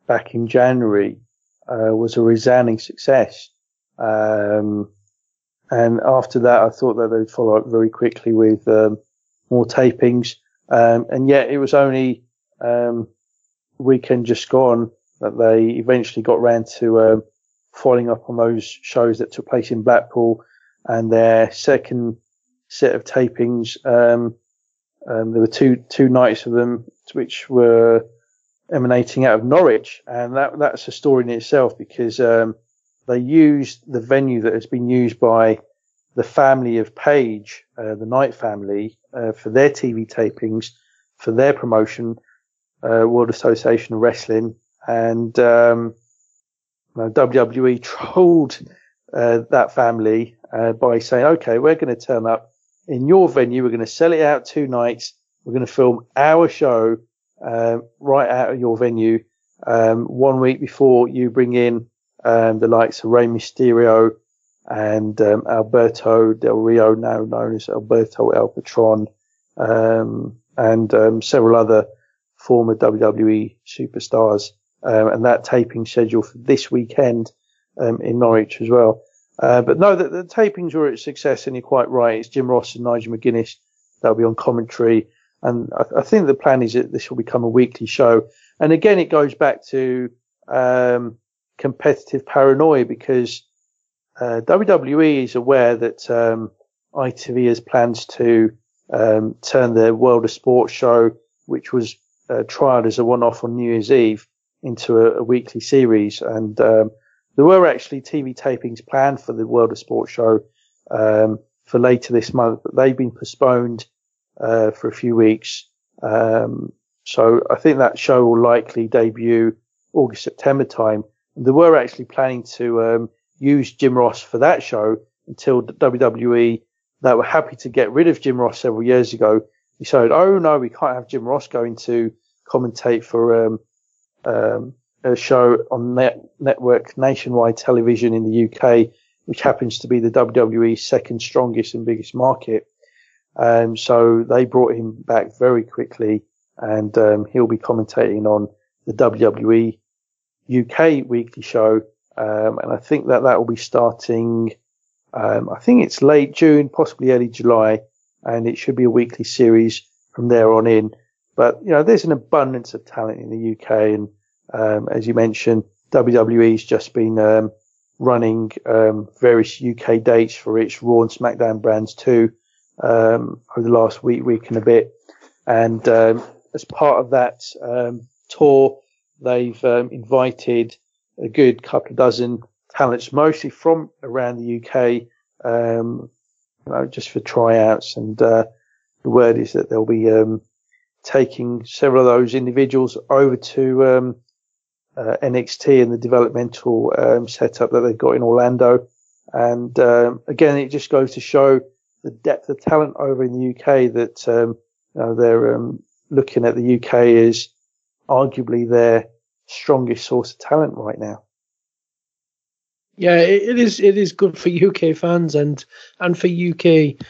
back in January, uh, was a resounding success. Um, and after that, I thought that they'd follow up very quickly with um, more tapings. Um, and yet it was only um, weekend just gone that they eventually got round to um, following up on those shows that took place in Blackpool and their second set of tapings um, um, there were two two nights of them which were emanating out of Norwich, and that that's a story in itself because um, they used the venue that has been used by the family of Paige, uh, the Knight family, uh, for their TV tapings, for their promotion, uh, World Association of Wrestling, and um, WWE *laughs* trolled uh, that family uh, by saying, "Okay, we're going to turn up in your venue. We're going to sell it out two nights. We're going to film our show uh, right out of your venue um, one week before you bring in um, the likes of Rey Mysterio and um, Alberto Del Rio, now known as Alberto El Patron, um, and um, several other former WWE superstars. Um, and that taping schedule for this weekend in Norwich as well. Uh, but no, the, the, tapings were a success, and you're quite right. It's Jim Ross and Nigel McGuinness that'll be on commentary, and I, I, think the plan is that this will become a weekly show. And again, it goes back to um, competitive paranoia because uh, WWE is aware that um, ITV has plans to um, turn their World of Sports show, which was uh, tried as a one-off on New Year's Eve, into a, a weekly series, and um, there were actually TV tapings planned for the World of Sport show um, for later this month, but they've been postponed uh, for a few weeks. Um, so I think that show will likely debut August September time. And they were actually planning to um, use Jim Ross for that show until WWE that were happy to get rid of Jim Ross several years ago He said, oh no, we can't have Jim Ross going to commentate for um, um, show on net, network nationwide television in the UK, which happens to be the WWE's second strongest and biggest market. Um, so they brought him back very quickly and um, he'll be commentating on the WWE UK weekly show um, and I think that that will be starting. Um, I think it's late June, possibly early July, and it should be a weekly series from there on in. But you know, there's an abundance of talent in the UK, and um, as you mentioned, WWE's just been um, running um, various UK dates for its Raw and SmackDown brands too um, over the last week, week and a bit. And um, as part of that um, tour, they've invited a good couple of dozen talents, mostly from around the UK, you know, just for tryouts. And uh, the word is that they'll be taking several of those individuals over to um, uh, NXT and the developmental um, setup that they've got in Orlando. And um, again, it just goes to show the depth of talent over in the UK that um, you know, they're um, looking at the UK as arguably their strongest source of talent right now. Yeah, it is. It is good for UK fans and and for UK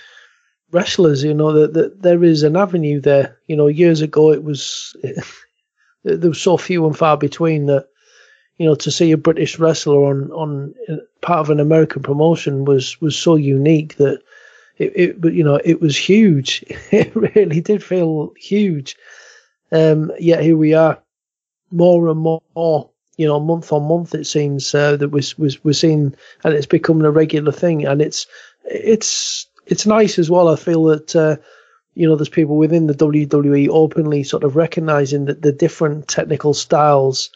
wrestlers. You know that, that there is an avenue there. You know, years ago it was *laughs* there was so few and far between that you know to see a British wrestler on on part of an American promotion was was so unique that it, it you know it was huge. *laughs* It really did feel huge. Um, yet here we are, more and more. You know, month on month, it seems uh, that we're, we're seeing, and it's becoming a regular thing. And it's it's it's nice as well. I feel that uh, you know, there's people within the WWE openly sort of recognizing that the different technical styles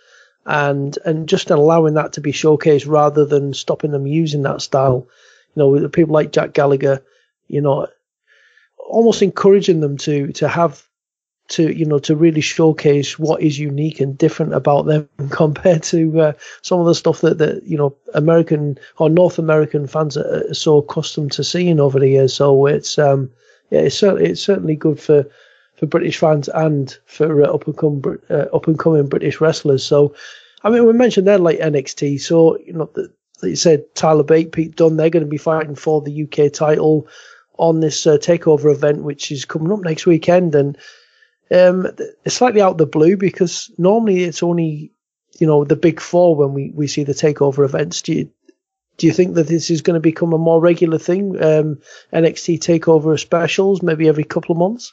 and and just allowing that to be showcased rather than stopping them using that style. You know, with people like Jack Gallagher, you know, almost encouraging them to to have to you know to really showcase what is unique and different about them *laughs* compared to uh, some of the stuff that that you know American or North American fans are, so accustomed to seeing over the years. So it's um yeah, it's certainly it's certainly good for for British fans and for uh, up and come uh, up and coming British wrestlers. So, I mean, we mentioned there like NXT. So you know, the, like you said, Tyler Bate, Pete Dunne, they're going to be fighting for the UK title on this uh, takeover event, which is coming up next weekend, and um, it's slightly out of the blue because normally it's only you know the big four when we we see the takeover events. Do you do you think that this is going to become a more regular thing? Um, NXT takeover specials, maybe every couple of months.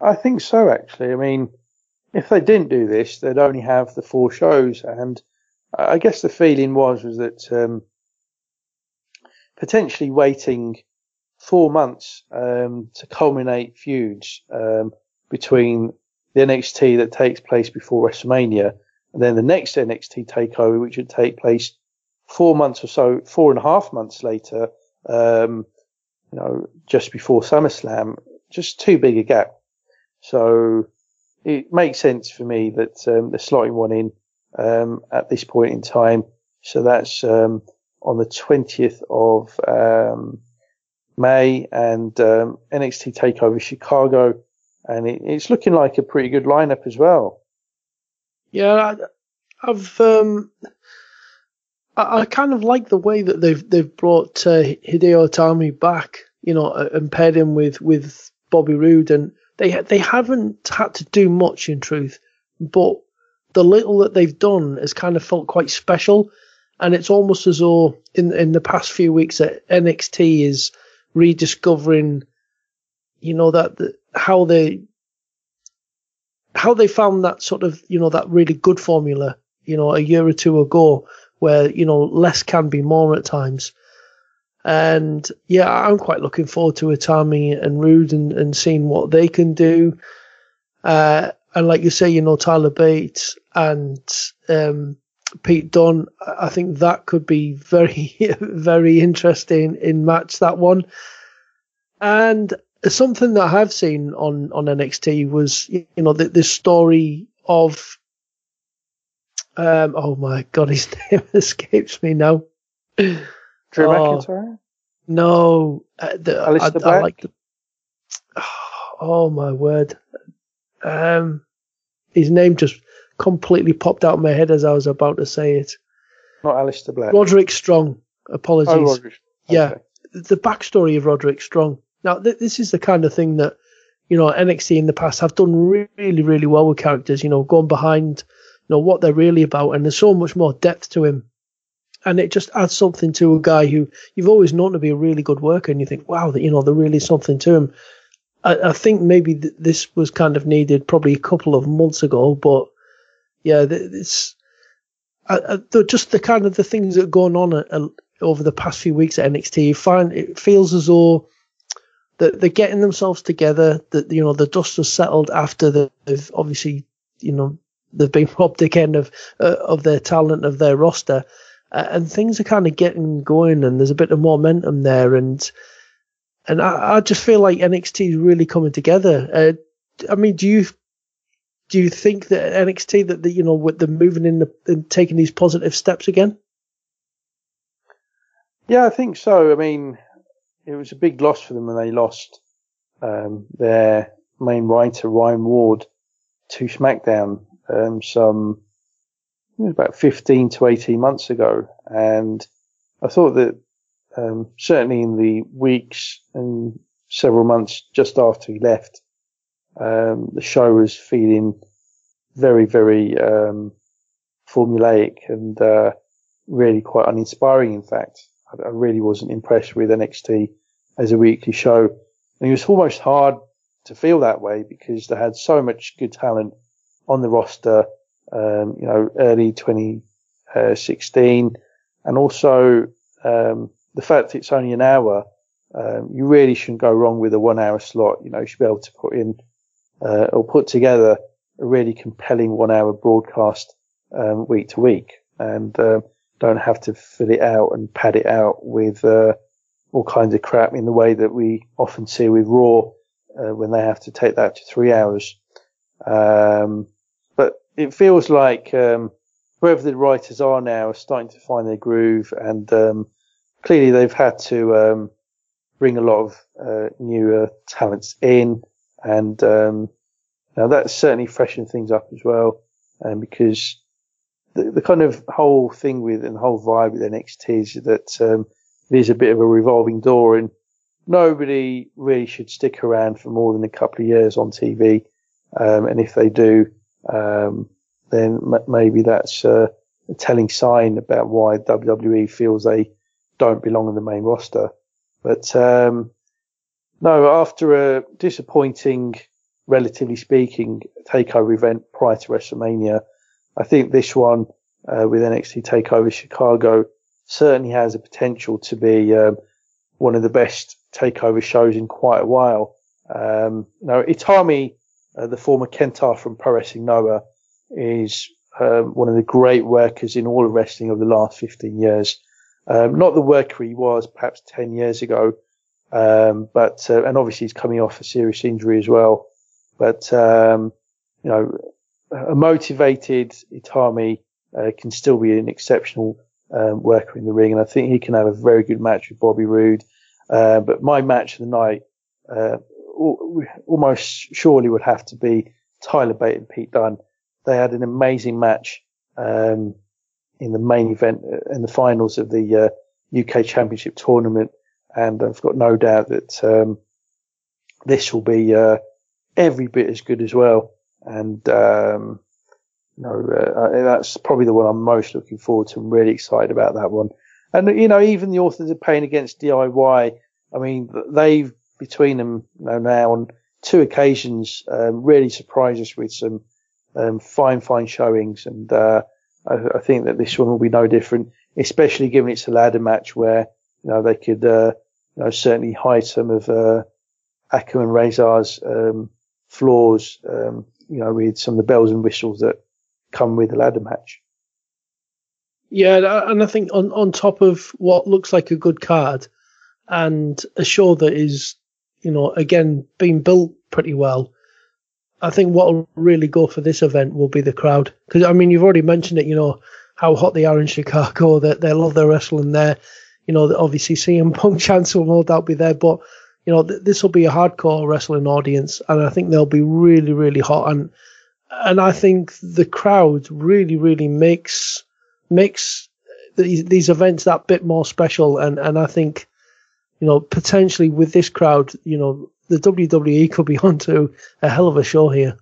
I think so. Actually, I mean, if they didn't do this, they'd only have the four shows, and I guess the feeling was was that um, potentially waiting four months um, to culminate feuds um, between the NXT that takes place before WrestleMania and then the next NXT takeover, which would take place four months or so, four and a half months later, um, you know, just before SummerSlam, just too big a gap. So it makes sense for me that um, they're slotting one in um, at this point in time. So that's um, on the 20th of um, May and um, NXT Takeover Chicago, and it, it's looking like a pretty good lineup as well. Yeah, I, have um, I, I, kind of like the way that they've they've brought uh, Hideo Itami back, you know, and paired him with with Bobby Roode, and they they haven't had to do much in truth, but the little that they've done has kind of felt quite special, and it's almost as though in in the past few weeks that NXT is rediscovering, you know, that the, how they how they found that sort of you know that really good formula you know a year or two ago where you know less can be more at times. And yeah i'm quite looking forward to Itami and Roode and, and seeing what they can do. Uh, and like you say you know tyler bates and um, pete dunne i think that could be very *laughs* very interesting in match that one. And something that I've seen on on NXT was you know the, the story of um oh my god *laughs* his name escapes me now. *clears throat* Drew oh, McIntyre. No, uh, the, I, I, like the, *sighs* oh my word. Um, his name just completely popped out of my head as I was about to say it. Not Aleister Black. Roderick Strong. Apologies. Oh, Roderick. Okay. Yeah, the backstory of Roderick Strong. Now, th- this is the kind of thing that, you know, NXT in the past have done really, really well with characters, you know, going behind, know what they're really about, and there's so much more depth to him, and it just adds something to a guy who you've always known to be a really good worker, and you think, wow, that you know, there really is something to him. I, I think maybe th- this was kind of needed probably a couple of months ago, but yeah, it's uh, just the kind of the things that are going on over the past few weeks at NXT. You find it feels as though that they're getting themselves together. That you know the dust has settled after they've obviously you know they've been *laughs* robbed again of uh, of their talent of their roster, uh, and things are kind of getting going, and there's a bit of momentum there, and and I, I just feel like NXT is really coming together. Uh, I mean, do you do you think that NXT that the, you know with them moving in the, and taking these positive steps again? Yeah, I think so. I mean, it was a big loss for them when they lost um, their main writer Ryan Ward to SmackDown um, some about 15 to 18 months ago, and I thought that um, certainly in the weeks and several months just after he left, um, the show was feeling very, very um, formulaic and uh, really quite uninspiring. In fact, I, really wasn't impressed with NXT as a weekly show, and it was almost hard to feel that way because they had so much good talent on the roster. Um, you know, early 2016, and also um, the fact that it's only an hour. Um, you really shouldn't go wrong with a one hour slot. You know, you should be able to put in uh, or put together a really compelling one hour broadcast um, week to week and uh, don't have to fill it out and pad it out with uh, all kinds of crap in the way that we often see with Raw uh, when they have to take that to three hours. Um, but it feels like um, whoever the writers are now are starting to find their groove and um, clearly they've had to um, bring a lot of uh, newer talents in and um, now that's certainly freshened things up as well, um, because the, the kind of whole thing with and the whole vibe with NXT is that um, is a bit of a revolving door, and nobody really should stick around for more than a couple of years on TV. Um, and if they do, um, then m- maybe that's uh, a telling sign about why WWE feels they don't belong in the main roster. But um, no, after a disappointing relatively speaking, takeover event prior to WrestleMania. I think this one uh, with NXT Takeover Chicago certainly has a potential to be um, one of the best takeover shows in quite a while. Um, now, Itami, uh, the former Kenta from Pro Wrestling Noah, is um, one of the great workers in all of wrestling of the last 15 years. Um, not the worker he was perhaps 10 years ago, um, but uh, and obviously he's coming off a serious injury as well. But, um, you know, a motivated Itami uh, can still be an exceptional um, worker in the ring. And I think he can have a very good match with Bobby Roode. Uh, but my match of the night, uh, almost surely would have to be Tyler Bate and Pete Dunne. They had an amazing match, um, in the main event uh, in the finals of the, uh, UK championship tournament. And I've got no doubt that, um, this will be, uh, every bit as good as well. And, um, you know, uh, that's probably the one I'm most looking forward to. I'm really excited about that one. And, you know, even the authors of Pain Against DIY, I mean, they've, between them you know, now on two occasions, um, really surprised us with some, um, fine, fine showings. And, uh, I, I, think that this one will be no different, especially given it's a ladder match where, you know, they could, uh, you know, certainly hide some of, uh, Akam and Rezar's, um, flaws, um, you know, with some of the bells and whistles that come with a ladder match. Yeah, and I think on, on top of what looks like a good card and a show that is, you know, again, being built pretty well, I think what will really go for this event will be the crowd. Because, I mean, you've already mentioned it, you know, how hot they are in Chicago, that they, love their wrestling there. You know, obviously CM Punk *laughs* chance will no doubt be there, but you know, th- this will be a hardcore wrestling audience, and I think they'll be really, really hot. And and I think the crowd really, really makes makes these, these events that bit more special. And and I think, you know, potentially with this crowd, you know, the WWE could be *laughs* onto a hell of a show here.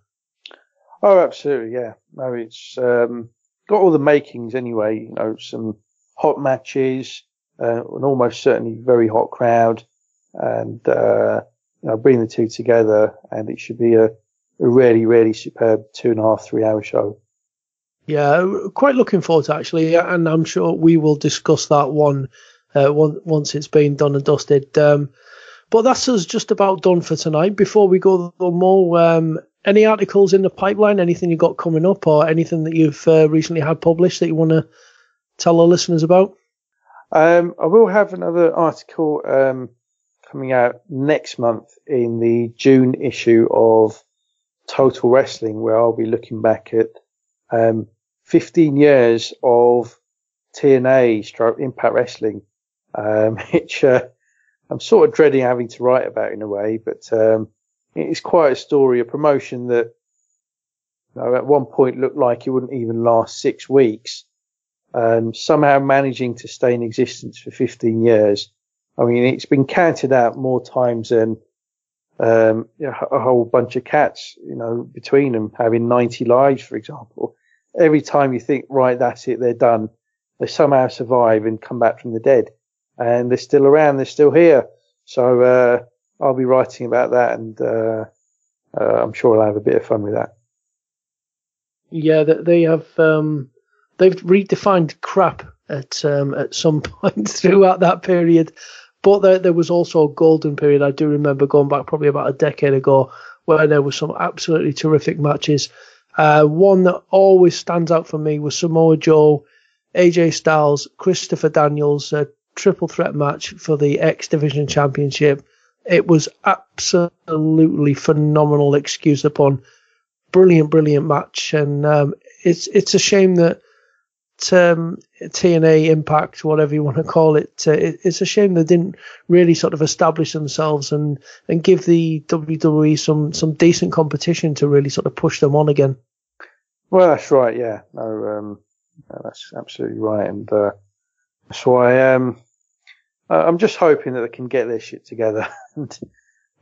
Oh, absolutely, yeah. No, it's um, got all the makings anyway. You know, some hot matches, uh, an almost certainly very hot crowd, and uh, you know, bring the two together, and it should be a, a really, really superb two and a half, three hour show. Yeah, quite looking forward to actually, and I'm sure we will discuss that one uh, once it's been done and dusted. Um, but that's us just about done for tonight. Before we go more, um, any articles in the pipeline? Anything you got coming up, or anything that you've uh, recently had published that you want to tell our listeners about? Um, I will have another article um, coming out next month in the June issue of Total Wrestling, where I'll be looking back at um, 15 years of TNA stroke Impact Wrestling, um, *laughs* which uh, I'm sort of dreading having to write about in a way, but um, it's quite a story, a promotion that you know, at one point looked like it wouldn't even last six weeks, um, somehow managing to stay in existence for 15 years. I mean, it's been counted out more times than um, a whole bunch of cats, you know, between them having 90 lives, for example every time you think, right, that's it, they're done, they somehow survive and come back from the dead. And they're still around, they're still here. So, uh, I'll be writing about that and, uh, uh, I'm sure I'll have a bit of fun with that. Yeah, they have, um, they've redefined crap at, um, at some *laughs* point throughout that period. But there, there was also a golden period. I do remember going back probably about a decade ago where there were some absolutely terrific matches. Uh, one that always stands out for me was Samoa Joe, AJ Styles, Christopher Daniels, a triple threat match for the X Division Championship. It was absolutely phenomenal, excuse upon brilliant, brilliant match, and um, it's it's a shame that um, TNA Impact, whatever you want to call it, uh, it, it's a shame they didn't really sort of establish themselves and, and give the WWE some, some decent competition to really sort of push them on again. Well, that's right. Yeah, no, um, no that's absolutely right, and uh, that's why um, I'm just hoping that they can get their shit together *laughs* and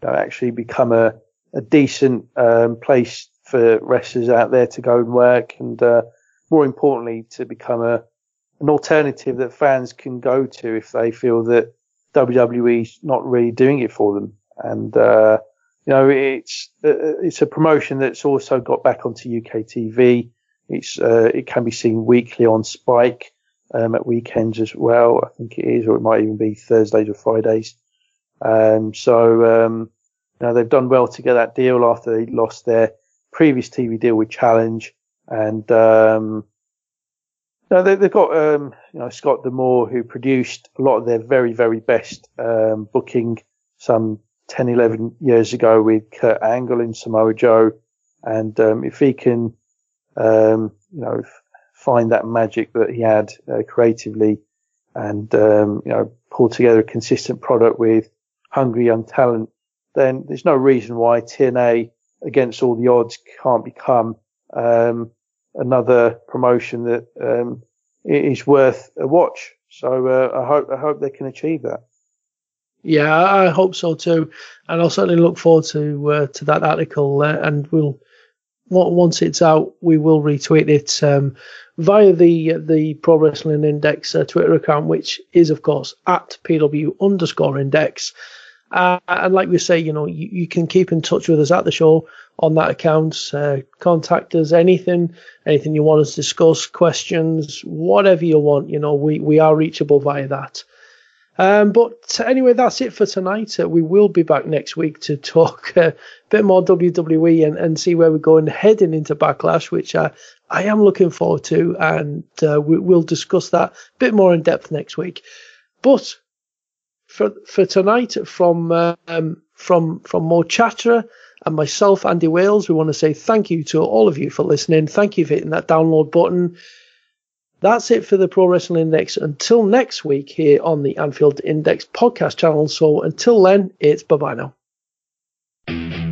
actually become a, a decent um, place for wrestlers out there to go and work and. Uh, more importantly, to become a an alternative that fans can go to if they feel that WWE's not really doing it for them. And uh, you know, it's uh, it's a promotion that's also got back onto UK TV. It's uh, it can be seen weekly on Spike um, at weekends as well. I think it is, or it might even be Thursdays or Fridays. Um, so um, you know, they've done well to get that deal after they lost their previous TV deal with Challenge and um, no, they, have got um, you know Scott D'Amore who produced a lot of their very very best um, booking some 10, 11 years ago with Kurt Angle and Samoa Joe, and um, if he can um, you know find that magic that he had uh, creatively and um, you know pull together a consistent product with hungry young talent, then there's no reason why TNA against all the odds can't become um, another promotion that um, is worth a watch. So uh, I hope I hope they can achieve that. Yeah, I hope so too, and I'll certainly look forward to uh, to that article. Uh, and we'll once it's out, we will retweet it um, via the the Pro Wrestling Index uh, Twitter account, which is of course at PW underscore Index. Uh, and like we say, you know, you, you, can keep in touch with us at the show on that account. Uh, contact us, anything, anything you want us to discuss, questions, whatever you want. You know, we, we are reachable via that. Um, but anyway, that's it for tonight. Uh, we will be back next week to talk a bit more WWE and, and see where we're going heading into Backlash, which I, I am looking forward to. And uh, we, will discuss that a bit more in depth next week. But for for tonight from um, from from Mo Chatra and myself, Andy Wales. We want to say thank you to all of you for listening. Thank you for hitting that download button. That's it for the Pro Wrestling Index. Until next week here on the Anfield Index podcast channel. So until then, it's bye bye now.